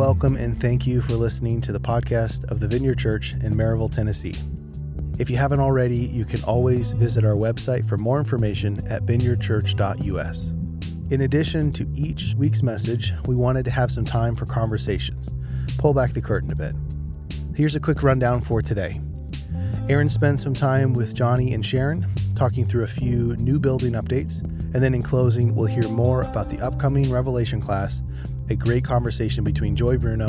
Welcome, and thank you for listening to the podcast of the Vineyard Church in Maryville, Tennessee. If you haven't already, you can always visit our website for more information at vineyardchurch.us. In addition to each week's message, we wanted to have some time for conversations. Pull back the curtain a bit. Here's a quick rundown for today. Aaron spent some time with Jonny and Sharon, talking through a few new building updates, and then in closing, we'll hear more about the upcoming Revelation class, a great conversation between Joey Bruno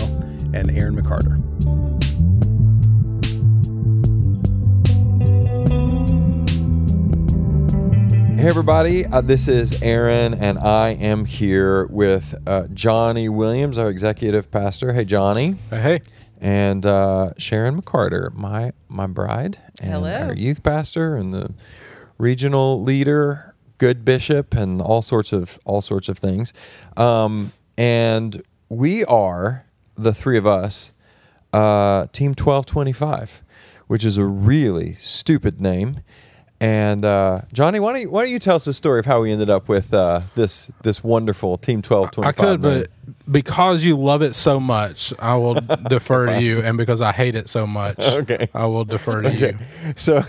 and Aaron McCarter. Hey, everybody, uh, this is Aaron, and I am here with uh, Jonny Williams, our executive pastor. Hey, Jonny. Hey. And uh, Sharon McCarter, my my bride, and Hello. our youth pastor, and the regional leader, good bishop, and all sorts of all sorts of things. Um, and we are the three of us, uh, Team Twelve Twenty Five, which is a really stupid name. And uh, Jonny, why don't you why don't you tell us the story of how we ended up with uh, this this wonderful Team Twelve Twenty Five? I could, but because you love it so much, I will defer to you, and because I hate it so much, Okay. I will defer to you. so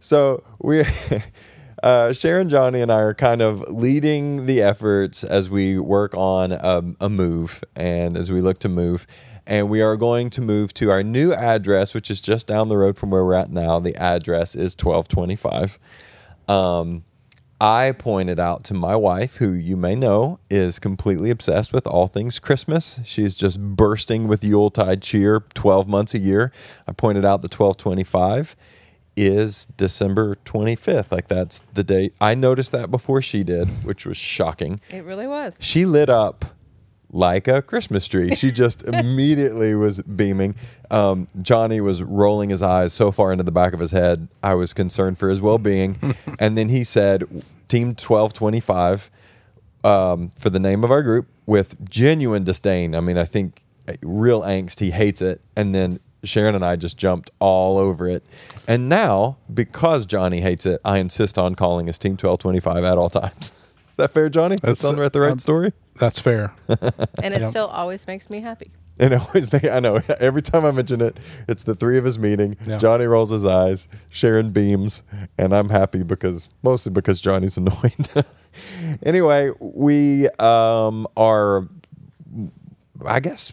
so we uh, Sharon, Jonny, and I are kind of leading the efforts as we work on um, a move and as we look to move. And we are going to move to our new address, which is just down the road from where we're at now. The address is 1225. Um, I pointed out to my wife, who you may know is completely obsessed with all things Christmas. She's just bursting with Yuletide cheer 12 months a year. I pointed out the 1225 is December 25th. Like that's the date. I noticed that before she did, which was shocking. It really was. She lit up like a Christmas tree. She just immediately was beaming. Um, Jonny was rolling his eyes so far into the back of his head. I was concerned for his well being. and then he said, Team 1225 um, for the name of our group with genuine disdain. I mean, I think uh, real angst. He hates it. And then Sharon and I just jumped all over it. And now, because Jonny hates it, I insist on calling his Team 1225 at all times. Is that fair, Jonny? That's That's- sound right the right um, story? That's fair. And it Yep. still always makes me happy. And it always make, I know every time I mention it, it's the three of us meeting. Yeah. Jonny rolls his eyes, Sharon beams, and I'm happy because mostly because Jonny's annoyed. anyway, we um, are, I guess,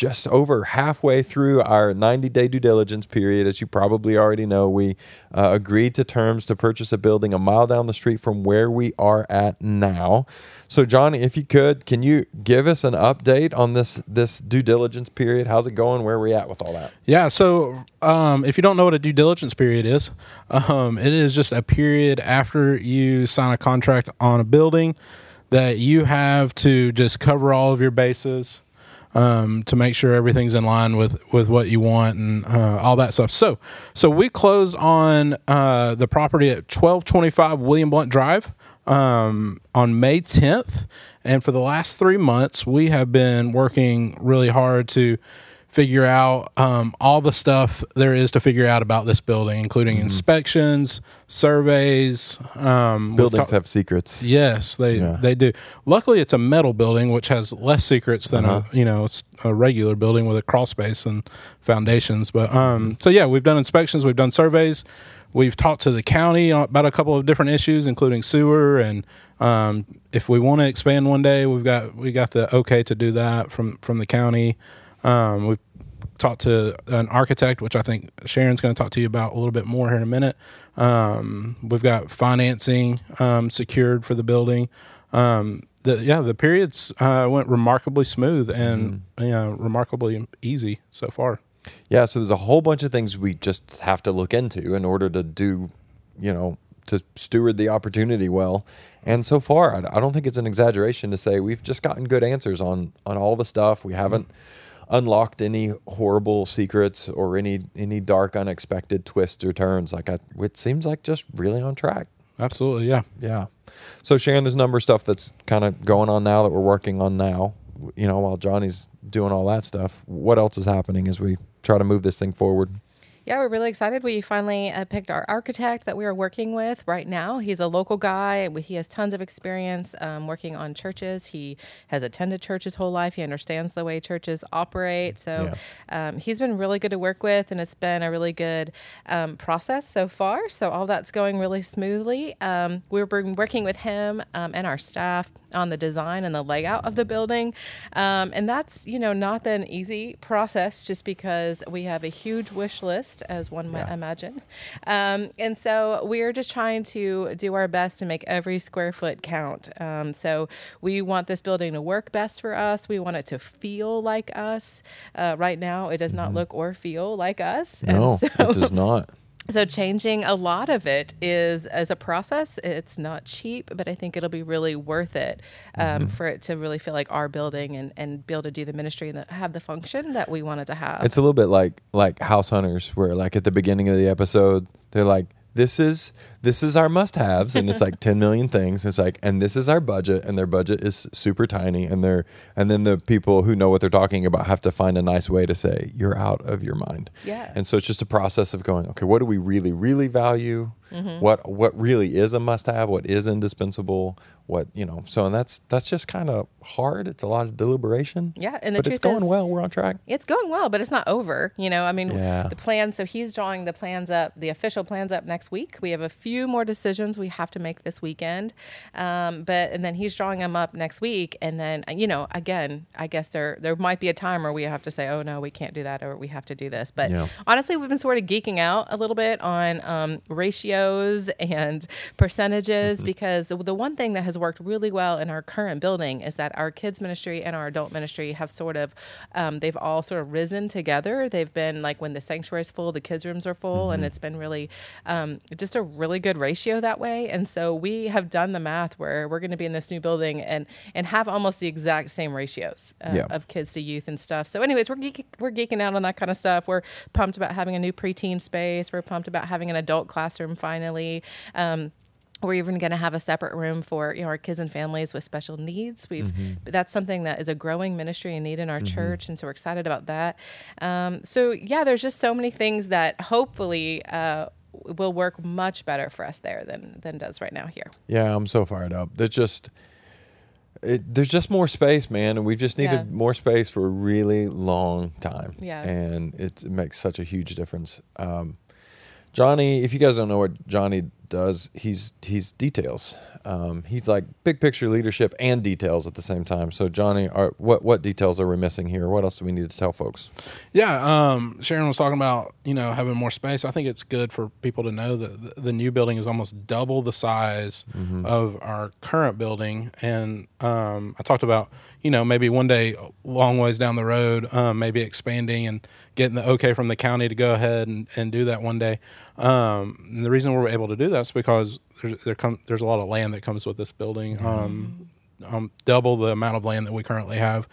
just over halfway through our 90 day due diligence period. As you probably already know, we uh, agreed to terms to purchase a building a mile down the street from where we are at now. So, Jonny, if you could, can you give us an update on this this due diligence period? How's it going? Where are we at with all that? Yeah. So, um, if you don't know what a due diligence period is, um, it is just a period after you sign a contract on a building that you have to just cover all of your bases um, to make sure everything's in line with with what you want and uh, all that stuff. So, so we closed on uh, the property at twelve twenty five William Blount Drive um, on May tenth, and for the last three months, we have been working really hard to figure out um, all the stuff there is to figure out about this building, including inspections, surveys. Um, Buildings ta- have secrets. Yes, they Yeah. they do. Luckily, it's a metal building, which has less secrets than Uh-huh. a you know a regular building with a crawl space and foundations. But um, so yeah, we've done inspections, we've done surveys, we've talked to the county about a couple of different issues, including sewer, and um, if we want to expand one day, we've got we got the okay to do that from from the county. Um, we've talked to an architect, which I think Sharon's going to talk to you about a little bit more here in a minute. Um, we've got financing um, secured for the building. Um, the, yeah, the periods uh, went remarkably smooth and you know, remarkably easy so far. Yeah, so there's a whole bunch of things we just have to look into in order to do, you know, to steward the opportunity well. And so far, I, I don't think it's an exaggeration to say we've just gotten good answers on on all the stuff. We haven't unlocked any horrible secrets or any any dark unexpected twists or turns. Like I, it seems like just really on track. Absolutely, yeah. Yeah. So Sharon this number of stuff that's kind of going on now that we're working on now. You know, while Jonny's doing all that stuff, what else is happening as we try to move this thing forward? Yeah, we're really excited. We finally uh, picked our architect that we are working with right now. He's a local guy. He has tons of experience um, working on churches. He has attended church his whole life. He understands the way churches operate. So um, he's been really good to work with, and it's been a really good um, process so far. So all that's going really smoothly. Um, we've been working with him um, and our staff on the design and the layout of the building. Um, and that's, you know, not been an easy process just because we have a huge wish list, as one might Yeah. imagine. Um, and so we're just trying to do our best to make every square foot count. Um, so we want this building to work best for us. We want it to feel like us. Uh, right now, it does not look or feel like us. Mm-hmm. No, and so, it does not. So changing a lot of it is as a process. It's not cheap, but I think it'll be really worth it um, Mm-hmm. for it to really feel like our building and, and be able to do the ministry and the, have the function that we wanted to have. It's a little bit like like House Hunters, where like at the beginning of the episode, they're like, "This is this is our must-haves," and it's like ten million things. It's like, and this is our budget, and their budget is super tiny, and they're and then the people who know what they're talking about have to find a nice way to say you're out of your mind. Yeah. And so it's just a process of going, okay, what do we really really value? Mm-hmm. What what really is a must-have? What is indispensable? What you know? So and that's that's just kind of hard. It's a lot of deliberation. Yeah, and the but it's going is- well. We're on track. It's going well, but it's not over. You know, I mean, Yeah. the plans. So he's drawing the plans up, the official plans up next week. We have a few more decisions we have to make this weekend, um, but and then he's drawing them up next week. And then you know, again, I guess there there might be a time where we have to say, oh no, we can't do that, or we have to do this. But Yeah. honestly, we've been sort of geeking out a little bit on um, ratios and percentages because the, one thing that has worked really well in our current building is that our kids ministry and our adult ministry have sort of um, they've all sort of risen together. They've been like when the sanctuary is full, the kids rooms are full, and it's been really um, just a really good ratio that way. And so we have done the math where we're going to be in this new building and and have almost the exact same ratios uh, Yeah. of kids to youth and stuff. So, anyways, we're geek, we're geeking out on that kind of stuff. We're pumped about having a new preteen space. We're pumped about having an adult classroom finally. Um, we're even going to have a separate room for you know our kids and families with special needs. We've but that's something that is a growing ministry and need in our church, and so we're excited about that. Um, so yeah, there's just so many things that hopefully uh, will work much better for us there than than does right now here. Yeah, I'm so fired up. There's just it, there's just more space, man, and we've just needed Yeah. more space for a really long time. Yeah. and it, it makes such a huge difference. Um, Jonny, if you guys don't know what Jonny does, he's he's details. Um, he's like big picture leadership and details at the same time. So, Jonny, are, what what details are we missing here? What else do we need to tell folks? Yeah, um, Sharon was talking about you know having more space. I think it's good for people to know that the, the new building is almost double the size of our current building, and um, I talked about you know maybe one day, long ways down the road, um, maybe expanding and getting the okay from the county to go ahead and, and do that one day. Um, and the reason we're able to do that is because there's there come there's a lot of land that comes with this building. Um, um, double the amount of land that we currently have.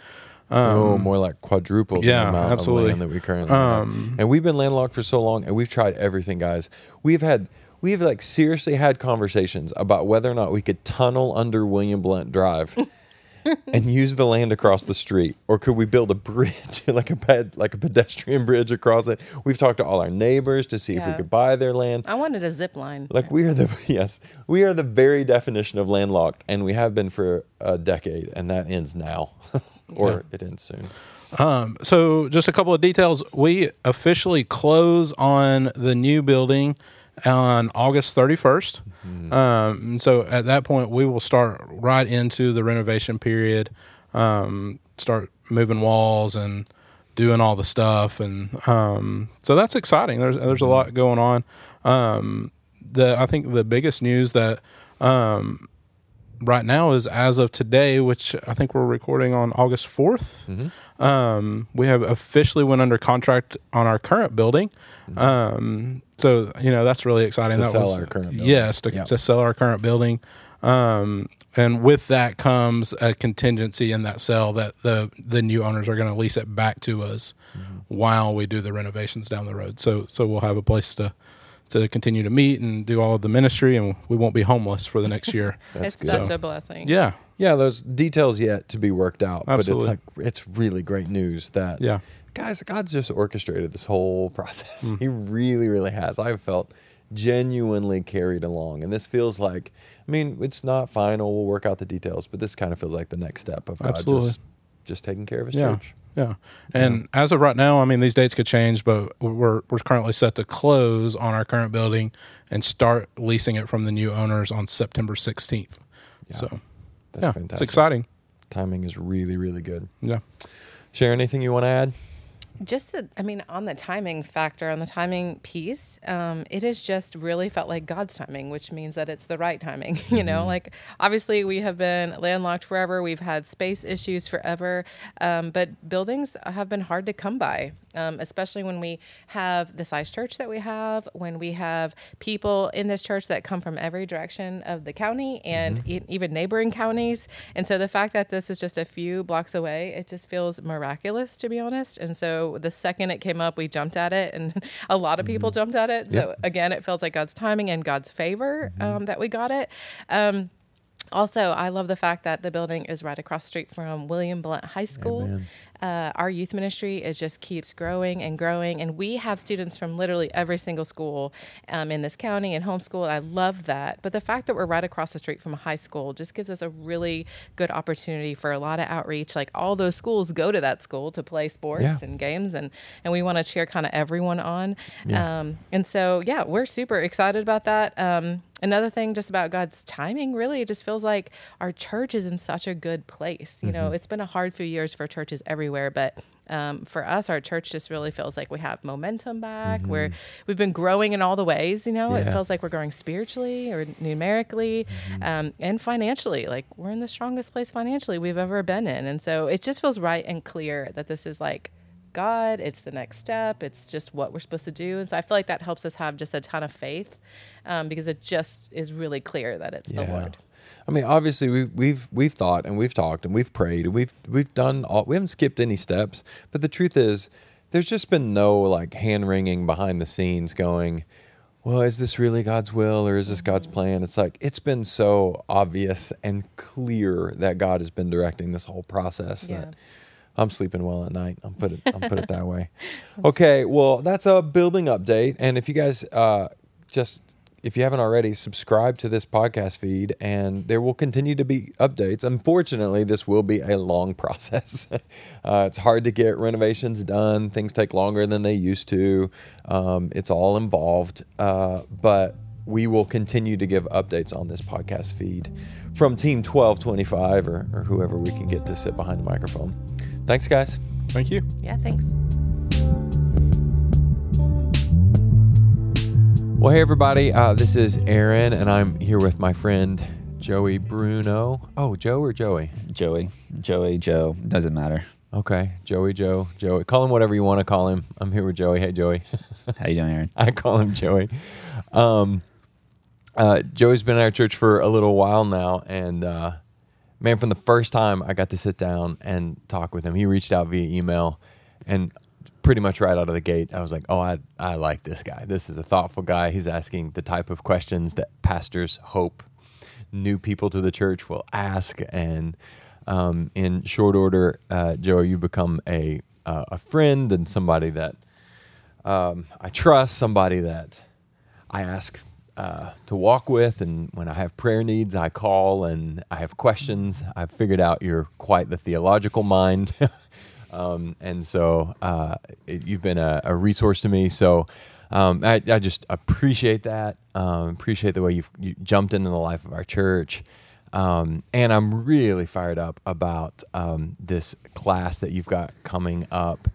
oh, more like quadruple the yeah, amount absolutely. of land that we currently Um, have. And we've been landlocked for so long, and we've tried everything, guys. We've had we've like seriously had conversations about whether or not we could tunnel under William Blount Drive. and use the land across the street, or could we build a bridge, like a ped, like a pedestrian bridge across it? We've talked to all our neighbors to see if we could buy their land. I wanted a zip line. Like we are the yes, we are the very definition of landlocked, and we have been for a decade, and that ends now, or it ends soon. Um, so just a couple of details. We officially close on the new building on August 31st. Um, and so at that point, we will start right into the renovation period, um, start moving walls and doing all the stuff. And um, so that's exciting. There's, there's a lot going on. Um, the, I think the biggest news that um, right now is as of today, which I think we're recording on August 4th. Um, we have officially went under contract on our current building. Um, so you know that's really exciting. To that sell was, our current building. Yes, to, to sell our current building. Um, and with that comes a contingency in that sale that the the new owners are going to lease it back to us Mm-hmm. while we do the renovations down the road. So so we'll have a place to to continue to meet and do all of the ministry, and we won't be homeless for the next year. That's it's good. such So- a blessing. yeah, Yeah, those details yet to be worked out, Absolutely. but it's like it's really great news that yeah, guys, God's just orchestrated this whole process. Mm. He really, really has. I've felt genuinely carried along, and this feels like. I mean, it's not final. We'll work out the details, but this kind of feels like the next step of God Absolutely. just just taking care of His Yeah. church. Yeah. And as of right now, I mean, these dates could change, but we're we're currently set to close on our current building and start leasing it from the new owners on September sixteenth. Yeah. So That's yeah, fantastic. it's exciting. Timing is really, really good. Yeah. Share anything you want to add? Just the i mean on the timing factor on the timing piece um, it has just really felt like god's timing which means that it's the right timing you know? Like obviously we have been landlocked forever. We've had space issues forever um, but buildings have been hard to come by um, especially when we have the size church that we have when we have people in this church that come from every direction of the county and e- even neighboring counties. And so the fact that this is just a few blocks away it just feels miraculous to be honest. And so the second it came up we jumped at it and a lot of people jumped at it. So again it feels like god's timing and god's favor um, that we got it. Um, also, I love the fact that the building is right across the street from William Blount High School. Amen. Uh, our youth ministry is just keeps growing and growing, and we have students from literally every single school um, in this county and homeschool. And I love that. But the fact that we're right across the street from a high school just gives us a really good opportunity for a lot of outreach. Like all those schools go to that school to play sports Yeah. and games, and and we want to cheer kind of everyone on. Um, and so yeah, we're super excited about that. Um, another thing just about God's timing, really, it just feels like our church is in such a good place. You Mm-hmm. know, it's been a hard few years for churches everywhere, but um, for us, our church just really feels like we have momentum back. We're we've been growing in all the ways. You know, it Mm-hmm. Feels like we're growing spiritually or numerically Mm-hmm. um, and financially. Like we're in the strongest place financially we've ever been in, and so it just feels right and clear that this is like God. It's the next step. It's just what we're supposed to do. And so I feel like that helps us have just a ton of faith um, because it just is really clear that it's the Lord. I mean, obviously we've we've we've thought and we've talked and we've prayed and we've we've done all we haven't skipped any steps. But the truth is, there's just been no like hand wringing behind the scenes going, well, is this really God's will or is this God's plan? It's like it's been so obvious and clear that God has been directing this whole process Yeah. that I'm sleeping well at night. I'll put it I'll put it that way. Okay, well, that's a building update. And if you guys uh just if you haven't already, subscribe to this podcast feed and there will continue to be updates. Unfortunately, this will be a long process. uh, it's hard to get renovations done, things take longer than they used to. Um, it's all involved, uh, but we will continue to give updates on this podcast feed from Team 1225 or, or whoever we can get to sit behind the microphone. Thanks, guys. Thank you. Yeah, thanks. Well, hey, everybody. Uh, this is Aaron, and I'm here with my friend Joey Bruno. Oh, Joe or Joey? Joey, Joey, Joe, doesn't matter. Okay, Joey, Joe, Joey. Call him whatever you want to call him. I'm here with Joey. Hey, Joey. How you doing, Aaron? I call him Joey. Um, uh, Joey's been at our church for a little while now, and uh, man, from the first time I got to sit down and talk with him, he reached out via email, and pretty much right out of the gate, I was like, "Oh, I I like this guy. This is a thoughtful guy. He's asking the type of questions that pastors hope new people to the church will ask." And um, in short order, uh, Joey, you become a uh, a friend and somebody that um, I trust, somebody that I ask uh, to walk with, and when I have prayer needs, I call, and I have questions. I've figured out you're quite the theological mind, um, and so uh, it- you've been a, a resource to me. So um, I, I just appreciate that. Um, appreciate the way you've you jumped into the life of our church. Um, and I'm really fired up about um, this class that you've got coming up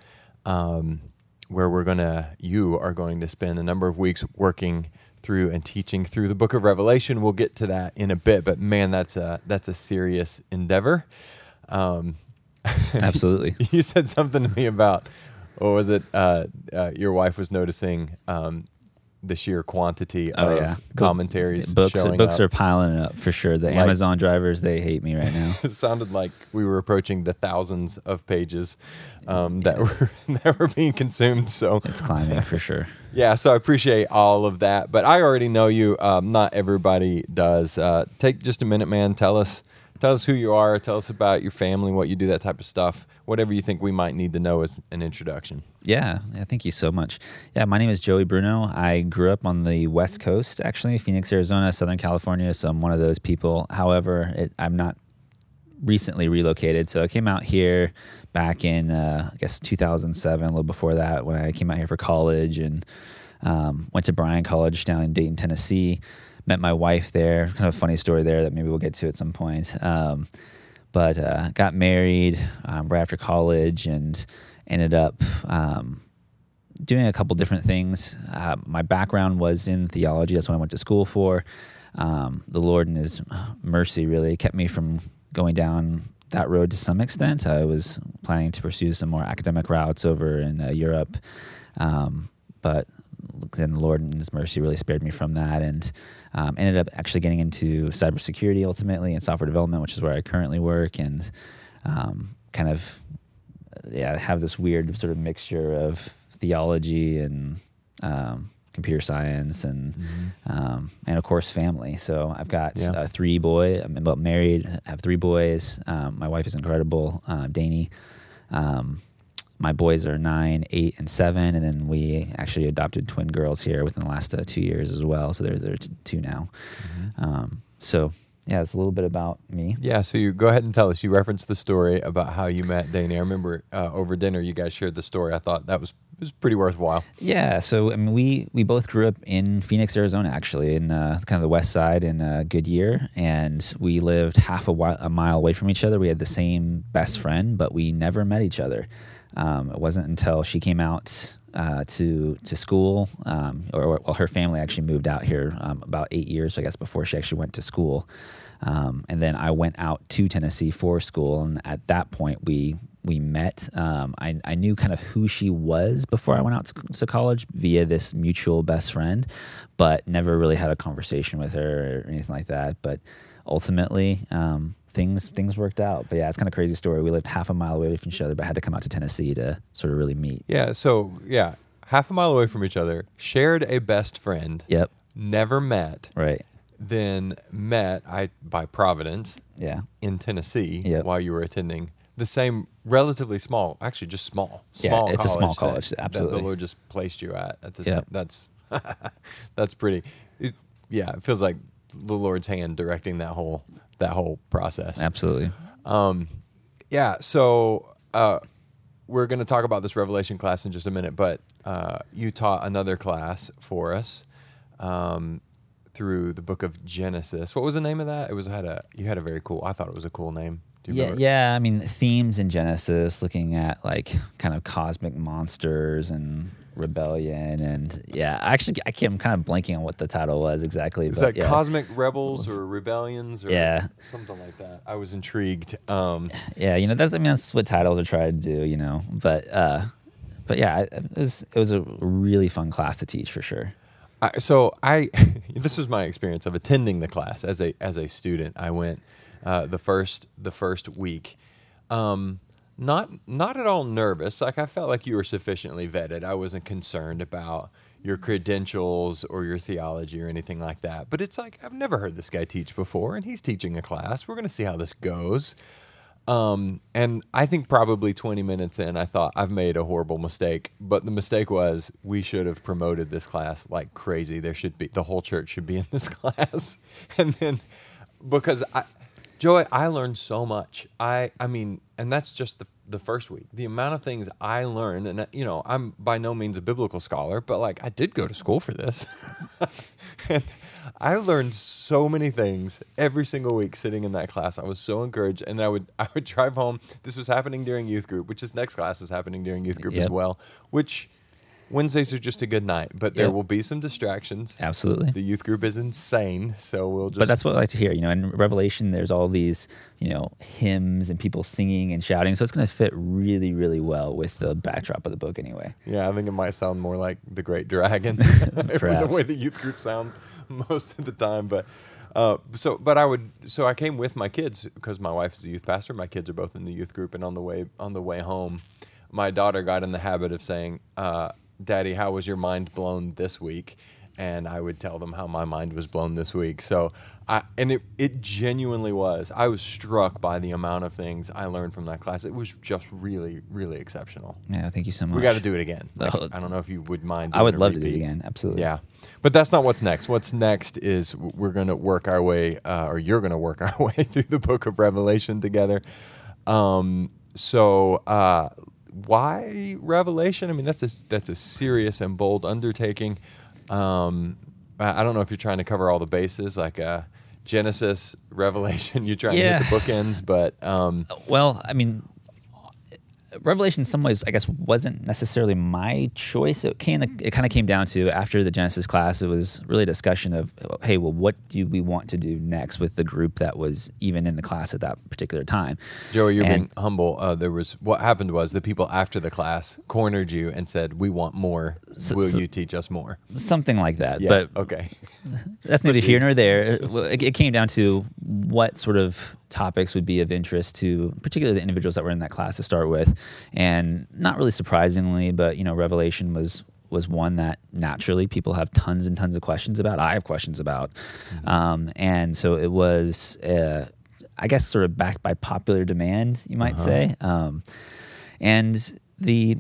um, where we're gonna you are going to spend a number of weeks working through and teaching through the book of revelation we'll get to that in a bit but man that's a that's a serious endeavor um, Absolutely. you said something to me about what was it uh, uh, your wife was noticing um, the sheer quantity Oh of yeah, Book- commentaries books. showing books up. are piling up for sure. The Like- Amazon drivers they hate me right now. it sounded like we were approaching the thousands of pages um, that were that were being consumed. So it's climbing for sure. yeah, so I appreciate all of that. But I already know you. Um, not everybody does. Uh, take just a minute, man. Tell us tell us who you are. Tell us about your family, what you do, that type of stuff. Whatever you think we might need to know as an introduction. Yeah, yeah, thank you so much. Yeah, my name is Joey Bruno. I grew up on the West Coast, actually, Phoenix, Arizona, Southern California. So I'm one of those people. However, it, I'm not recently relocated. So I came out here back in, uh, I guess, 2007, a little before that, when I came out here for college and um, went to Bryan College down in Dayton, Tennessee. Met my wife there. Kind of a funny story there that maybe we'll get to at some point. Um, but uh, got married um, right after college and ended up um, doing a couple different things. Uh, my background was in theology. That's what I went to school for. Um, the Lord, in His mercy, really kept me from going down that road to some extent. I was planning to pursue some more academic routes over in uh, Europe, um, but then the Lord, in His mercy, really spared me from that, and um, ended up actually getting into cybersecurity ultimately and software development, which is where I currently work, and um, kind of yeah have this weird sort of mixture of theology and um, computer science and um, and of course family. So I've got Yeah. uh, three boy. I'm about married. I have three boys. Um, my wife is incredible, uh, Danny. My boys are nine, eight, and seven, and then we actually adopted twin girls here within the last uh, two years as well. So they're they're t- two now. Um, so yeah, it's a little bit about me. Yeah, so you go ahead and tell us. You referenced the story about how you met Danny. I remember uh, over dinner you guys shared the story. I thought that was it was pretty worthwhile. Yeah, so I mean, we we both grew up in Phoenix, Arizona, actually, in uh, kind of the west side in uh, Goodyear, and we lived half a, wi- a mile away from each other. We had the same best friend, but we never met each other. Um, it wasn't until she came out uh, to to school, um, or, or well, her family actually moved out here um, about eight years, I guess, before she actually went to school. Um, and then I went out to Tennessee for school, and at that point we we met. Um, I, I knew kind of who she was before I went out to, to college via this mutual best friend, but never really had a conversation with her or anything like that. But ultimately, um, things things worked out. But yeah, it's kind of crazy story. We lived half a mile away from each other, but had to come out to Tennessee to sort of really meet. Yeah, so yeah, half a mile away from each other, shared a best friend, Yep. never met, Right. then met I by Providence Yeah. in Tennessee Yep. while you were attending the same relatively small, actually just small, Yeah, small. it's a small college that, that absolutely. the Lord just placed you at at the Yep. same. That's that's pretty. It, yeah, it feels like the Lord's hand directing that whole that whole process. Absolutely. Um, yeah. So uh, we're going to talk about this Revelation class in just a minute, but uh, you taught another class for us um, through the book of Genesis. What was the name of that? It was had a you had a very cool. I thought it was a cool name. Yeah, remember? yeah. I mean, themes in Genesis, looking at like kind of cosmic monsters and rebellion, and yeah. Actually, I can't. I'm kind of blanking on what the title was exactly. Is but that yeah. cosmic rebels or rebellions or Yeah. something like that? I was intrigued. Um, Yeah, you know that's. I mean, that's what titles are trying to do. You know, but uh, but yeah, it was it was a really fun class to teach for sure. I, so I this was my experience of attending the class as a as a student. I went uh, the first the first week, um, not not at all nervous. Like I felt like you were sufficiently vetted. I wasn't concerned about your credentials or your theology or anything like that. But it's like I've never heard this guy teach before, and he's teaching a class. We're going to see how this goes. Um, and I think probably 20 minutes in, I thought I've made a horrible mistake. But the mistake was we should have promoted this class like crazy. There should be the whole church should be in this class. and then because I, Joey, I learned so much. I, I mean, and that's just the the first week. The amount of things I learned, and you know, I'm by no means a biblical scholar, but like I did go to school for this. and I learned so many things every single week sitting in that class. I was so encouraged, and I would I would drive home. This was happening during youth group, which this next class is happening during youth group as well, which Wednesdays are just a good night, but there Yep. will be some distractions. Absolutely. The youth group is insane, so we'll just. but that's what I like to hear. You know, in Revelation, there's all these, you know, hymns and people singing and shouting. So it's going to fit really, really well with the backdrop of the book, anyway. Yeah, I think it might sound more like the Great Dragon, the way the youth group sounds most of the time. But uh, so, but I would. So I came with my kids because my wife is a youth pastor. My kids are both in the youth group, and on the way on the way home, my daughter got in the habit of saying, uh, "Daddy, how was your mind blown this week?" And I would tell them how my mind was blown this week. So I and it it genuinely was. I was struck by the amount of things I learned from that class. It was just really, really exceptional. Yeah, thank you so much. We got to do it again. Like. I don't know if you would mind. I would love to do it again. Absolutely. Yeah, but that's not what's next. What's next is we're going to work our way, uh, or you're going to work our way through the Book of Revelation together. Um, so uh, why Revelation? I mean, that's a that's a serious and bold undertaking. Um, I I don't know if you're trying to cover all the bases, like uh, Genesis, Revelation. You're trying Yeah. to hit the bookends, but um, Well, I mean, Revelation, in some ways, I guess, wasn't necessarily my choice. It kind of it kind of came down to after the Genesis class. It was really a discussion of, hey, well, what do we want to do next with the group that was even in the class at that particular time? Joey, you're And- being humble. Uh, there was what happened was the people after the class cornered you and said, "We want more. So- Will so- you teach us more?" Something like that. Yeah. But okay. that's neither here nor there. It, it came down to what sort of topics would be of interest to, particularly the individuals that were in that class to start with, and not really surprisingly, but you know, Revelation was was one that naturally people have tons and tons of questions about. I have questions about, um, and so it was, uh, I guess, sort of backed by popular demand, you might say, um, and the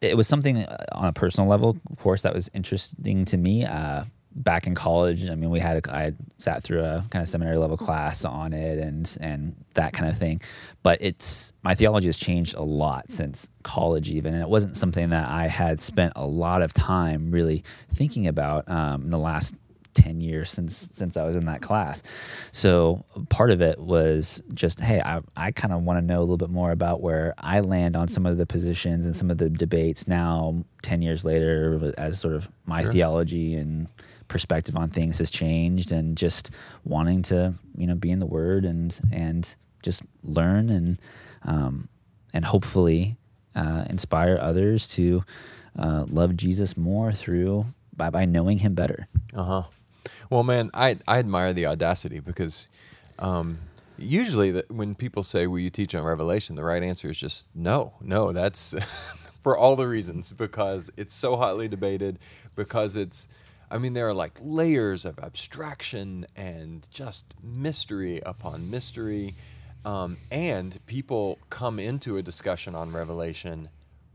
it was something uh, on a personal level, of course, that was interesting to me. Uh, back in college, I mean, we had a, I sat through a kind of seminary level class on it and and that kind of thing. But it's my theology has changed a lot since college, even, and it wasn't something that I had spent a lot of time really thinking about um, in the last 10 years since since I was in that class. So part of it was just hey, I I kind of want to know a little bit more about where I land on some of the positions and some of the debates now 10 years later as sort of my theology and perspective on things has changed and just wanting to, you know, be in the word and and just learn and um and hopefully uh, inspire others to uh, love Jesus more through by, by knowing him better. Uh huh. Well, man, I I admire the audacity because um, usually the, when people say, "Will you teach on Revelation?" the right answer is just no, no. That's for all the reasons because it's so hotly debated because it's. I mean, there are like layers of abstraction and just mystery upon mystery, um, and people come into a discussion on Revelation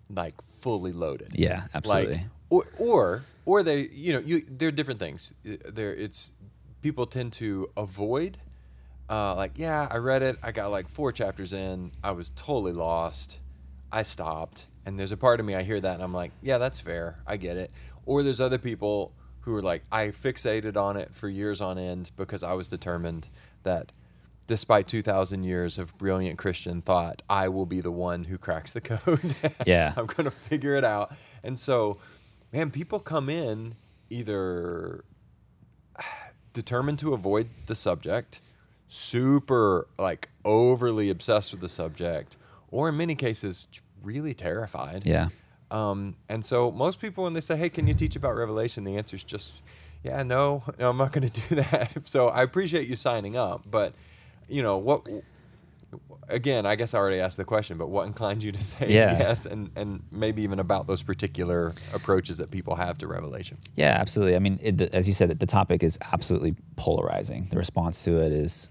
like fully loaded. Yeah, absolutely. Like, or or or they, you know, you there are different things. There, it's people tend to avoid. Uh, like, yeah, I read it. I got like four chapters in. I was totally lost. I stopped. And there's a part of me I hear that and I'm like, yeah, that's fair. I get it. Or there's other people who are like, I fixated on it for years on end because I was determined that despite 2,000 years of brilliant Christian thought, I will be the one who cracks the code. Yeah. I'm going to figure it out. And so, man, people come in either determined to avoid the subject, super like overly obsessed with the subject, or in many cases, really terrified. Yeah. Um, and so most people, when they say, "Hey, can you teach about Revelation?" the answer is just, "Yeah, no, no I'm not going to do that." so I appreciate you signing up, but you know what? Again, I guess I already asked the question, but what inclined you to say Yeah. yes, and and maybe even about those particular approaches that people have to Revelation? Yeah, absolutely. I mean, it, the, as you said, the topic is absolutely polarizing. The response to it is,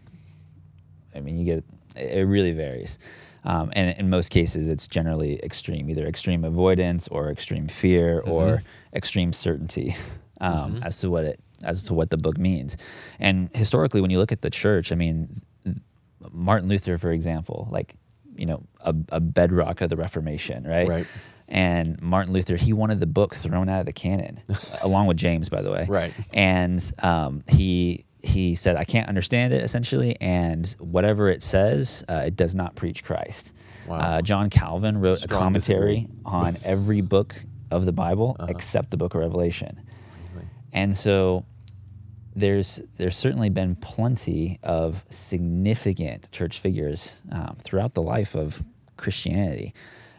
I mean, you get it really varies, um, and in most cases, it's generally extreme, either extreme avoidance or extreme fear or extreme certainty um, as to what it as to what the book means. And historically, when you look at the church, I mean, Martin Luther, for example, like you know, a, a bedrock of the Reformation, right? Right. And Martin Luther, he wanted the book thrown out of the canon, along with James, by the way. Right. And um, he he said, I can't understand it essentially, and whatever it says, uh, it does not preach Christ. Wow. Uh, John Calvin wrote Strong a commentary disagree. on every book of the Bible Uh-huh. except the book of Revelation. And so there's there's certainly been plenty of significant church figures um, throughout the life of Christianity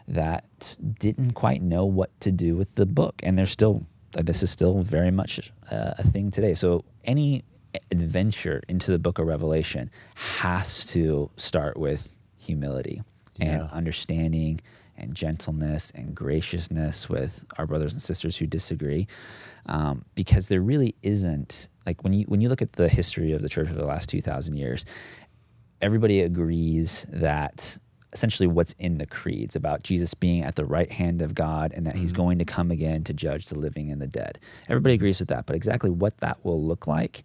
that didn't quite know what to do with the book, and there's still this is still very much uh, a thing today. So any adventure into the book of Revelation has to start with humility and Yeah. understanding and gentleness and graciousness with our brothers and sisters who disagree um, because there really isn't like when you when you look at the history of the church over the last 2000 years everybody agrees that essentially what's in the creeds about Jesus being at the right hand of God and that he's going to come again to judge the living and the dead. Everybody agrees with that, but exactly what that will look like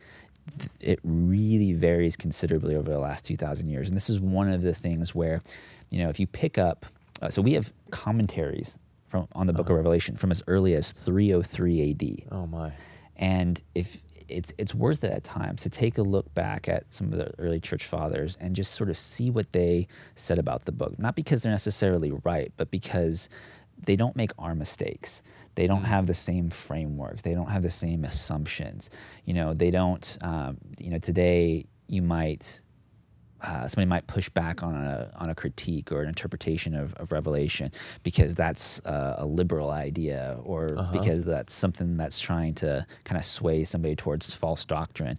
it really varies considerably over the last 2000 years. And this is one of the things where, you know, if you pick up uh, so we have commentaries from on the book of Revelation from as early as 303 AD Oh my. and if it's it's worth it at times to take a look back at some of the early church fathers and just sort of see what they said about the book not because they're necessarily right but because they don't make our mistakes they don't have the same framework. They don't have the same assumptions. You know they don't um, you know today you might uh, somebody might push back on a on a critique or an interpretation of, of Revelation because that's uh, a liberal idea or because that's something that's trying to kind of sway somebody towards false doctrine,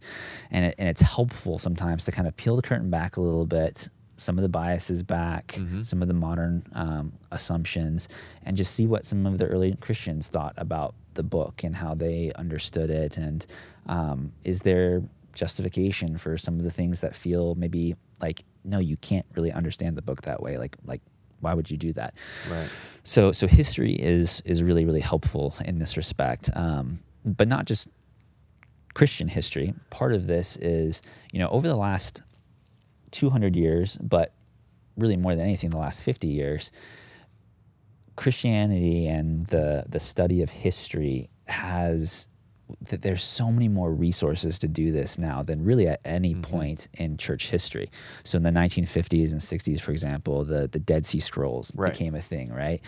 and it, and it's helpful sometimes to kind of peel the curtain back a little bit, some of the biases back, some of the modern um, assumptions, and just see what some of the early Christians thought about the book and how they understood it, and um, is there justification for some of the things that feel maybe like no you can't really understand the book that way? Like like why would you do that? Right. so so history is is really really helpful in this respect. Um, but not just christian history. Part of this is you know over the last 200 years but really more than anything the last 50 years Christianity and the the study of history has that there's so many more resources to do this now than really at any point in church history. So in the 1950s and 60s, for example, the the Dead Sea Scrolls Right. became a thing, right?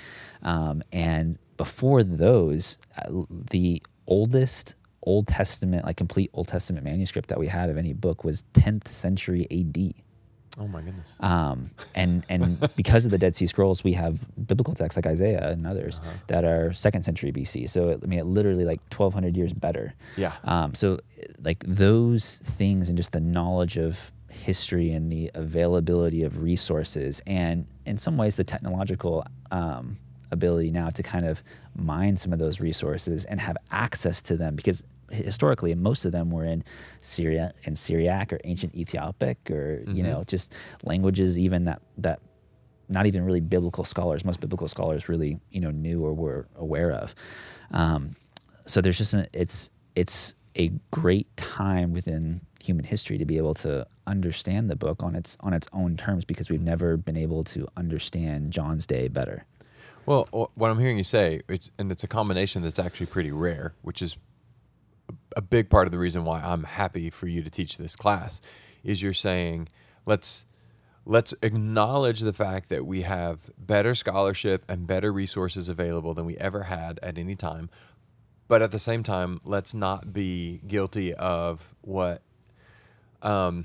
Um, and before those, uh, the oldest Old Testament, like complete Old Testament manuscript that we had of any book was 10th century AD. Oh my goodness. Um, and and because of the Dead Sea Scrolls, we have biblical texts like Isaiah and others Uh-huh. that are second century BC. So it, I mean, it literally like twelve hundred years better. Yeah. Um, so like those things and just the knowledge of history and the availability of resources and in some ways the technological um, ability now to kind of mine some of those resources and have access to them because historically and most of them were in Syria and Syriac or ancient Ethiopic or you know just languages even that that not even really biblical scholars most biblical scholars really you know knew or were aware of um, so there's just an, it's it's a great time within human history to be able to understand the book on its on its own terms because we've never been able to understand John's day better. Well, what I'm hearing you say, it's and it's a combination that's actually pretty rare, which is a- big part of the reason why I'm happy for you to teach this class. Is you're saying let's let's acknowledge the fact that we have better scholarship and better resources available than we ever had at any time, but at the same time, let's not be guilty of what um,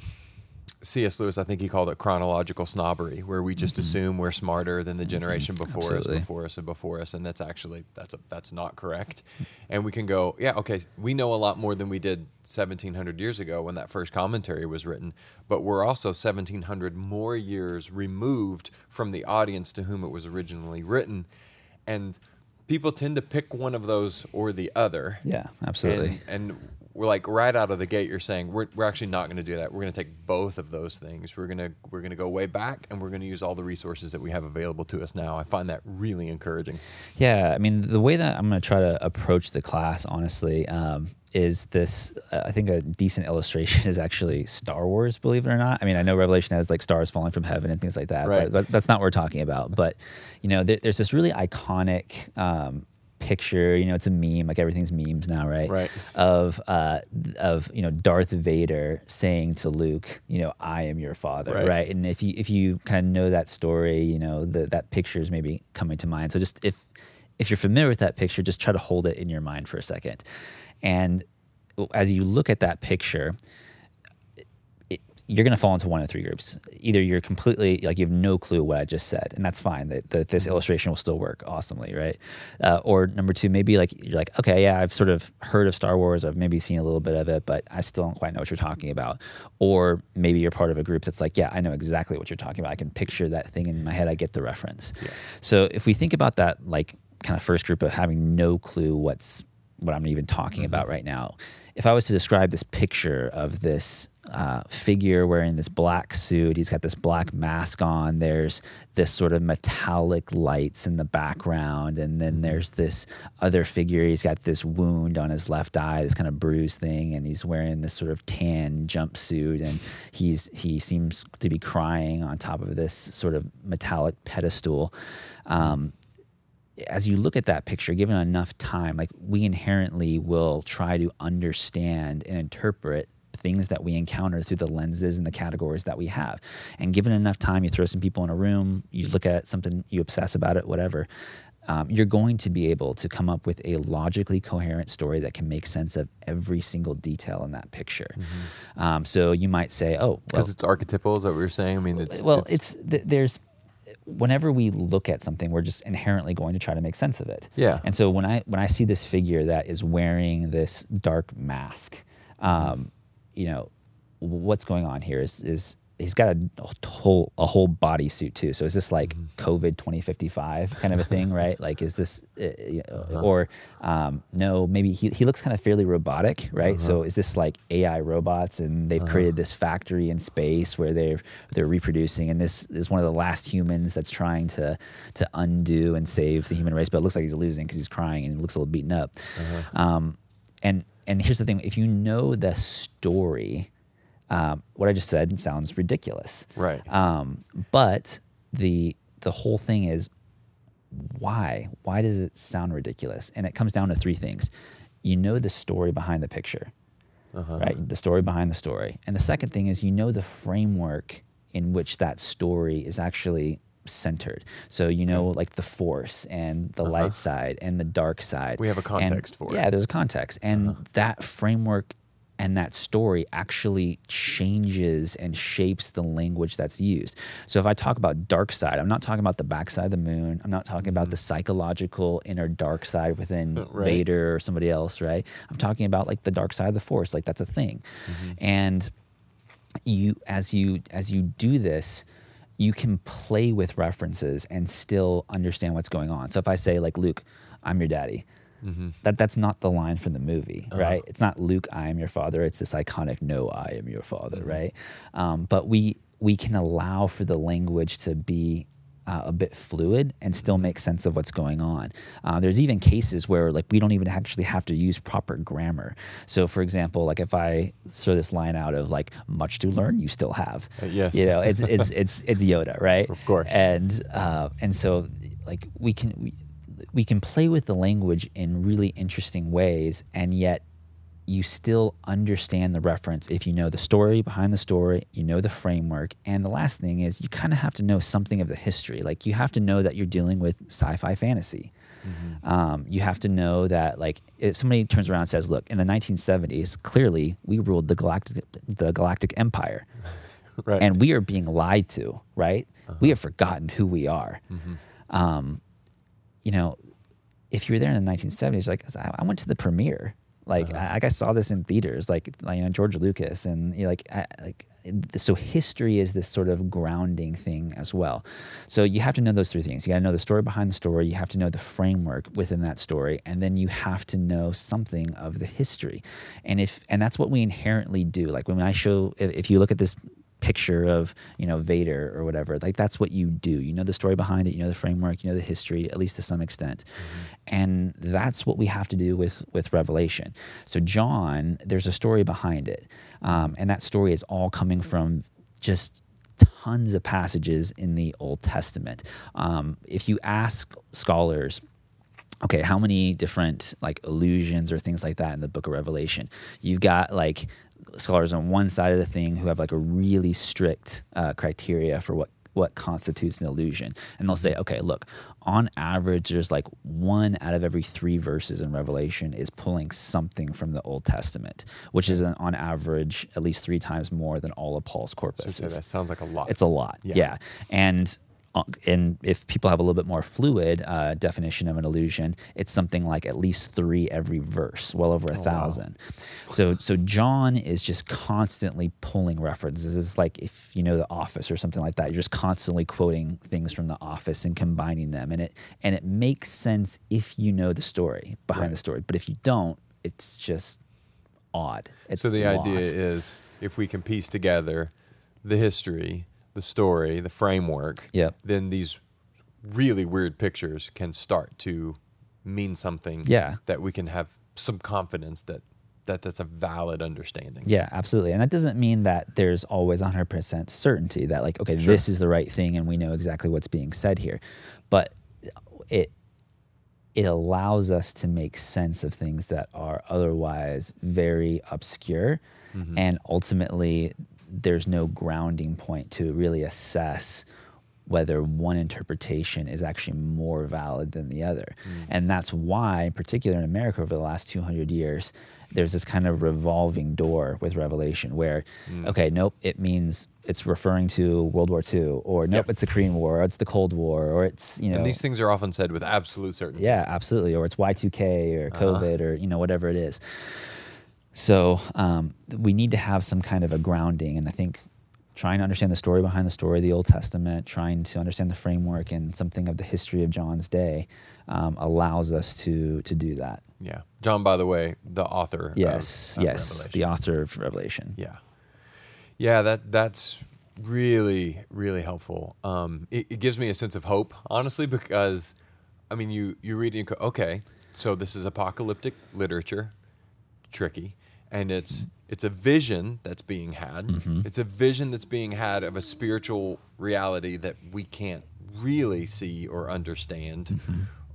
C.S. Lewis, I think he called it chronological snobbery, where we just mm-hmm. assume we're smarter than the mm-hmm. generation before Absolutely. us, before us, and before us, and that's actually that's a, that's not correct. And we can go, yeah, okay, we know a lot more than we did 1,700 years ago when that first commentary was written, but we're also 1,700 more years removed from the audience to whom it was originally written, and people tend to pick one of those or the other. Yeah, absolutely. And, and we're like right out of the gate, you're saying we're, we're actually not going to do that. We're going to take both of those things. We're going to we're going to go way back, and we're going to use all the resources that we have available to us now. I find that really encouraging. Yeah, I mean, the way that I'm going to try to approach the class, honestly, um, is this. Uh, I think a decent illustration is actually Star Wars. Believe it or not. I mean, I know Revelation has like stars falling from heaven and things like that, Right. but, but that's not what we're talking about. But you know, there, there's this really iconic. Um, picture you know it's a meme like everything's memes now right Right. of uh of you know darth vader saying to luke you know i am your father Right. right and if you if you kind of know that story you know the, that picture is maybe coming to mind so just if if you're familiar with that picture, just try to hold it in your mind for a second. And as you look at that picture, you're going to fall into one of three groups. Either you're completely like you have no clue what I just said, and that's fine. That, that this illustration will still work awesomely, right? Uh, or number two, maybe like you're like, okay, yeah, I've sort of heard of Star Wars. I've maybe seen a little bit of it, but I still don't quite know what you're talking about. Or maybe you're part of a group that's like, yeah, I know exactly what you're talking about. I can picture that thing in my head. I get the reference. So if we think about that, like kind of first group of having no clue what's what I'm even talking about right now. If I was to describe this picture of this uh, figure wearing this black suit, he's got this black mask on. There's this sort of metallic lights in the background, and then there's this other figure. He's got this wound on his left eye, this kind of bruised thing, and he's wearing this sort of tan jumpsuit, and he's he seems to be crying on top of this sort of metallic pedestal. Um, as you look at that picture, given enough time, like we inherently will try to understand and interpret things that we encounter through the lenses and the categories that we have. And given enough time, you throw some people in a room, you look at something, you obsess about it, whatever. Um, you're going to be able to come up with a logically coherent story that can make sense of every single detail in that picture. Um, so you might say, "Oh, well, Because it's archetypal, is that what you're saying? I mean, it's well, it's, th- there's whenever we look at something, we're just inherently going to try to make sense of it. Yeah. And so when I when I see this figure that is wearing this dark mask, um, you know, what's going on here is is he's got a whole a whole bodysuit too. So is this like COVID twenty fifty five kind of a thing, right? Like is this uh, you know, or um, no? Maybe he he looks kind of fairly robotic, right? So is this like AI robots and they've created this factory in space where they're they're reproducing, and this is one of the last humans that's trying to to undo and save the human race, but it looks like he's losing because he's crying and he looks a little beaten up. Um, and and here's the thing: if you know the story, um, what I just said sounds ridiculous, Right. Um, but the the whole thing is why? Why does it sound ridiculous? And it comes down to three things: you know the story behind the picture, right? The story behind the story, and the second thing is you know the framework in which that story is actually centered. So you know, hmm. like the force and the uh-huh. light side and the dark side. We have a And- context for it. Yeah, there's a context, and uh-huh. that framework and that story actually changes and shapes the language that's used. So if I talk about dark side, I'm not talking about the backside of the moon. I'm not talking about mm-hmm. the psychological inner dark side within Right. Vader or somebody else, right? I'm talking about like the dark side of the force, like that's a thing. Mm-hmm. And you as you as you do this you can play with references and still understand what's going on. So if i say like luke i'm your daddy mm-hmm. that that's not the line from the movie uh-huh. right? It's not luke i am your father. It's this iconic no i am your father mm-hmm. right? Um, but we we can allow for the language to be uh, a bit fluid and still make sense of what's going on. Uh, there's even cases where like we don't even actually have to use proper grammar. So, for example, like if I throw this line out of like "much to learn, you still have," Uh, yes. you know, it's it's it's it's Yoda, right? Of course. And uh, and so like we can we, we can play with the language in really interesting ways, and yet you still understand the reference if you know the story behind the story, you know the framework, and the last thing is you kind of have to know something of the history. Like you have to know that you're dealing with sci-fi fantasy. Um, you have to know that, like, if somebody turns around and says, "Look, in the 1970s, clearly we ruled the galactic the galactic empire." right. and we are being lied to, right? We have forgotten who we are. Um, you know, if you were there in the 1970s, like I went to the premiere, like uh-huh. I, like I saw this in theaters, like, like you know George Lucas, and you know, like I, like so history is this sort of grounding thing as well. So you have to know those three things. You got to know the story behind the story. You have to know the framework within that story, and then you have to know something of the history. And if and that's what we inherently do. Like when I show, if, if you look at this picture of you know Vader or whatever. Like that's what you do. You know the story behind it. You know the framework. You know the history, at least to some extent, and that's what we have to do with with Revelation. So John, there's a story behind it, um, and that story is all coming from just tons of passages in the Old Testament. Um, if you ask scholars okay, how many different like allusions or things like that in the book of Revelation? You've got like scholars on one side of the thing who have like a really strict uh, criteria for what what constitutes an allusion. And they'll say, okay, look, on average, there's like one out of every three verses in Revelation is pulling something from the Old Testament, which is an, on average at least three times more than all of Paul's corpus. So that sounds like a lot. It's a lot. Yeah. Yeah. And and if people have a little bit more fluid uh, definition of an allusion, it's something like at least three every verse, well over a thousand. So so John is just constantly pulling references. It's like if you know The Office or something like that, you're just constantly quoting things from The Office and combining them, and it and it makes sense if you know the story behind the story. But if you don't, it's just odd. It's so the idea is if we can piece together the history, the story, the framework, Yep. then these really weird pictures can start to mean something Yeah. that we can have some confidence that, that that's a valid understanding. Yeah, absolutely. And that doesn't mean that there's always 100% certainty that, like, okay, this is the right thing and we know exactly what's being said here. But it, it allows us to make sense of things that are otherwise very obscure. Mm-hmm. And ultimately, there's no grounding point to really assess whether one interpretation is actually more valid than the other. Mm. And that's why, in particular in America over the last 200 years, there's this kind of revolving door with Revelation where, mm. okay, nope, it means it's referring to World War II, or nope, Yep. it's the Korean War, or it's the Cold War, or it's, you know. And these things are often said with absolute certainty. Yeah, absolutely. Or it's Y2K or uh-huh. COVID or, you know, whatever it is. So um, we need to have some kind of a grounding. And I think trying to understand the story behind the story of the Old Testament, trying to understand the framework and something of the history of John's day um, allows us to, to do that. Yeah. John, by the way, the author. Yes, of, of yes. Revelation. The author of Revelation. Yeah, yeah. That that's really really helpful. Um, it, it gives me a sense of hope, honestly, because I mean, you you read and go, okay, so this is apocalyptic literature, tricky, and it's it's a vision that's being had. It's a vision that's being had of a spiritual reality that we can't really see or understand.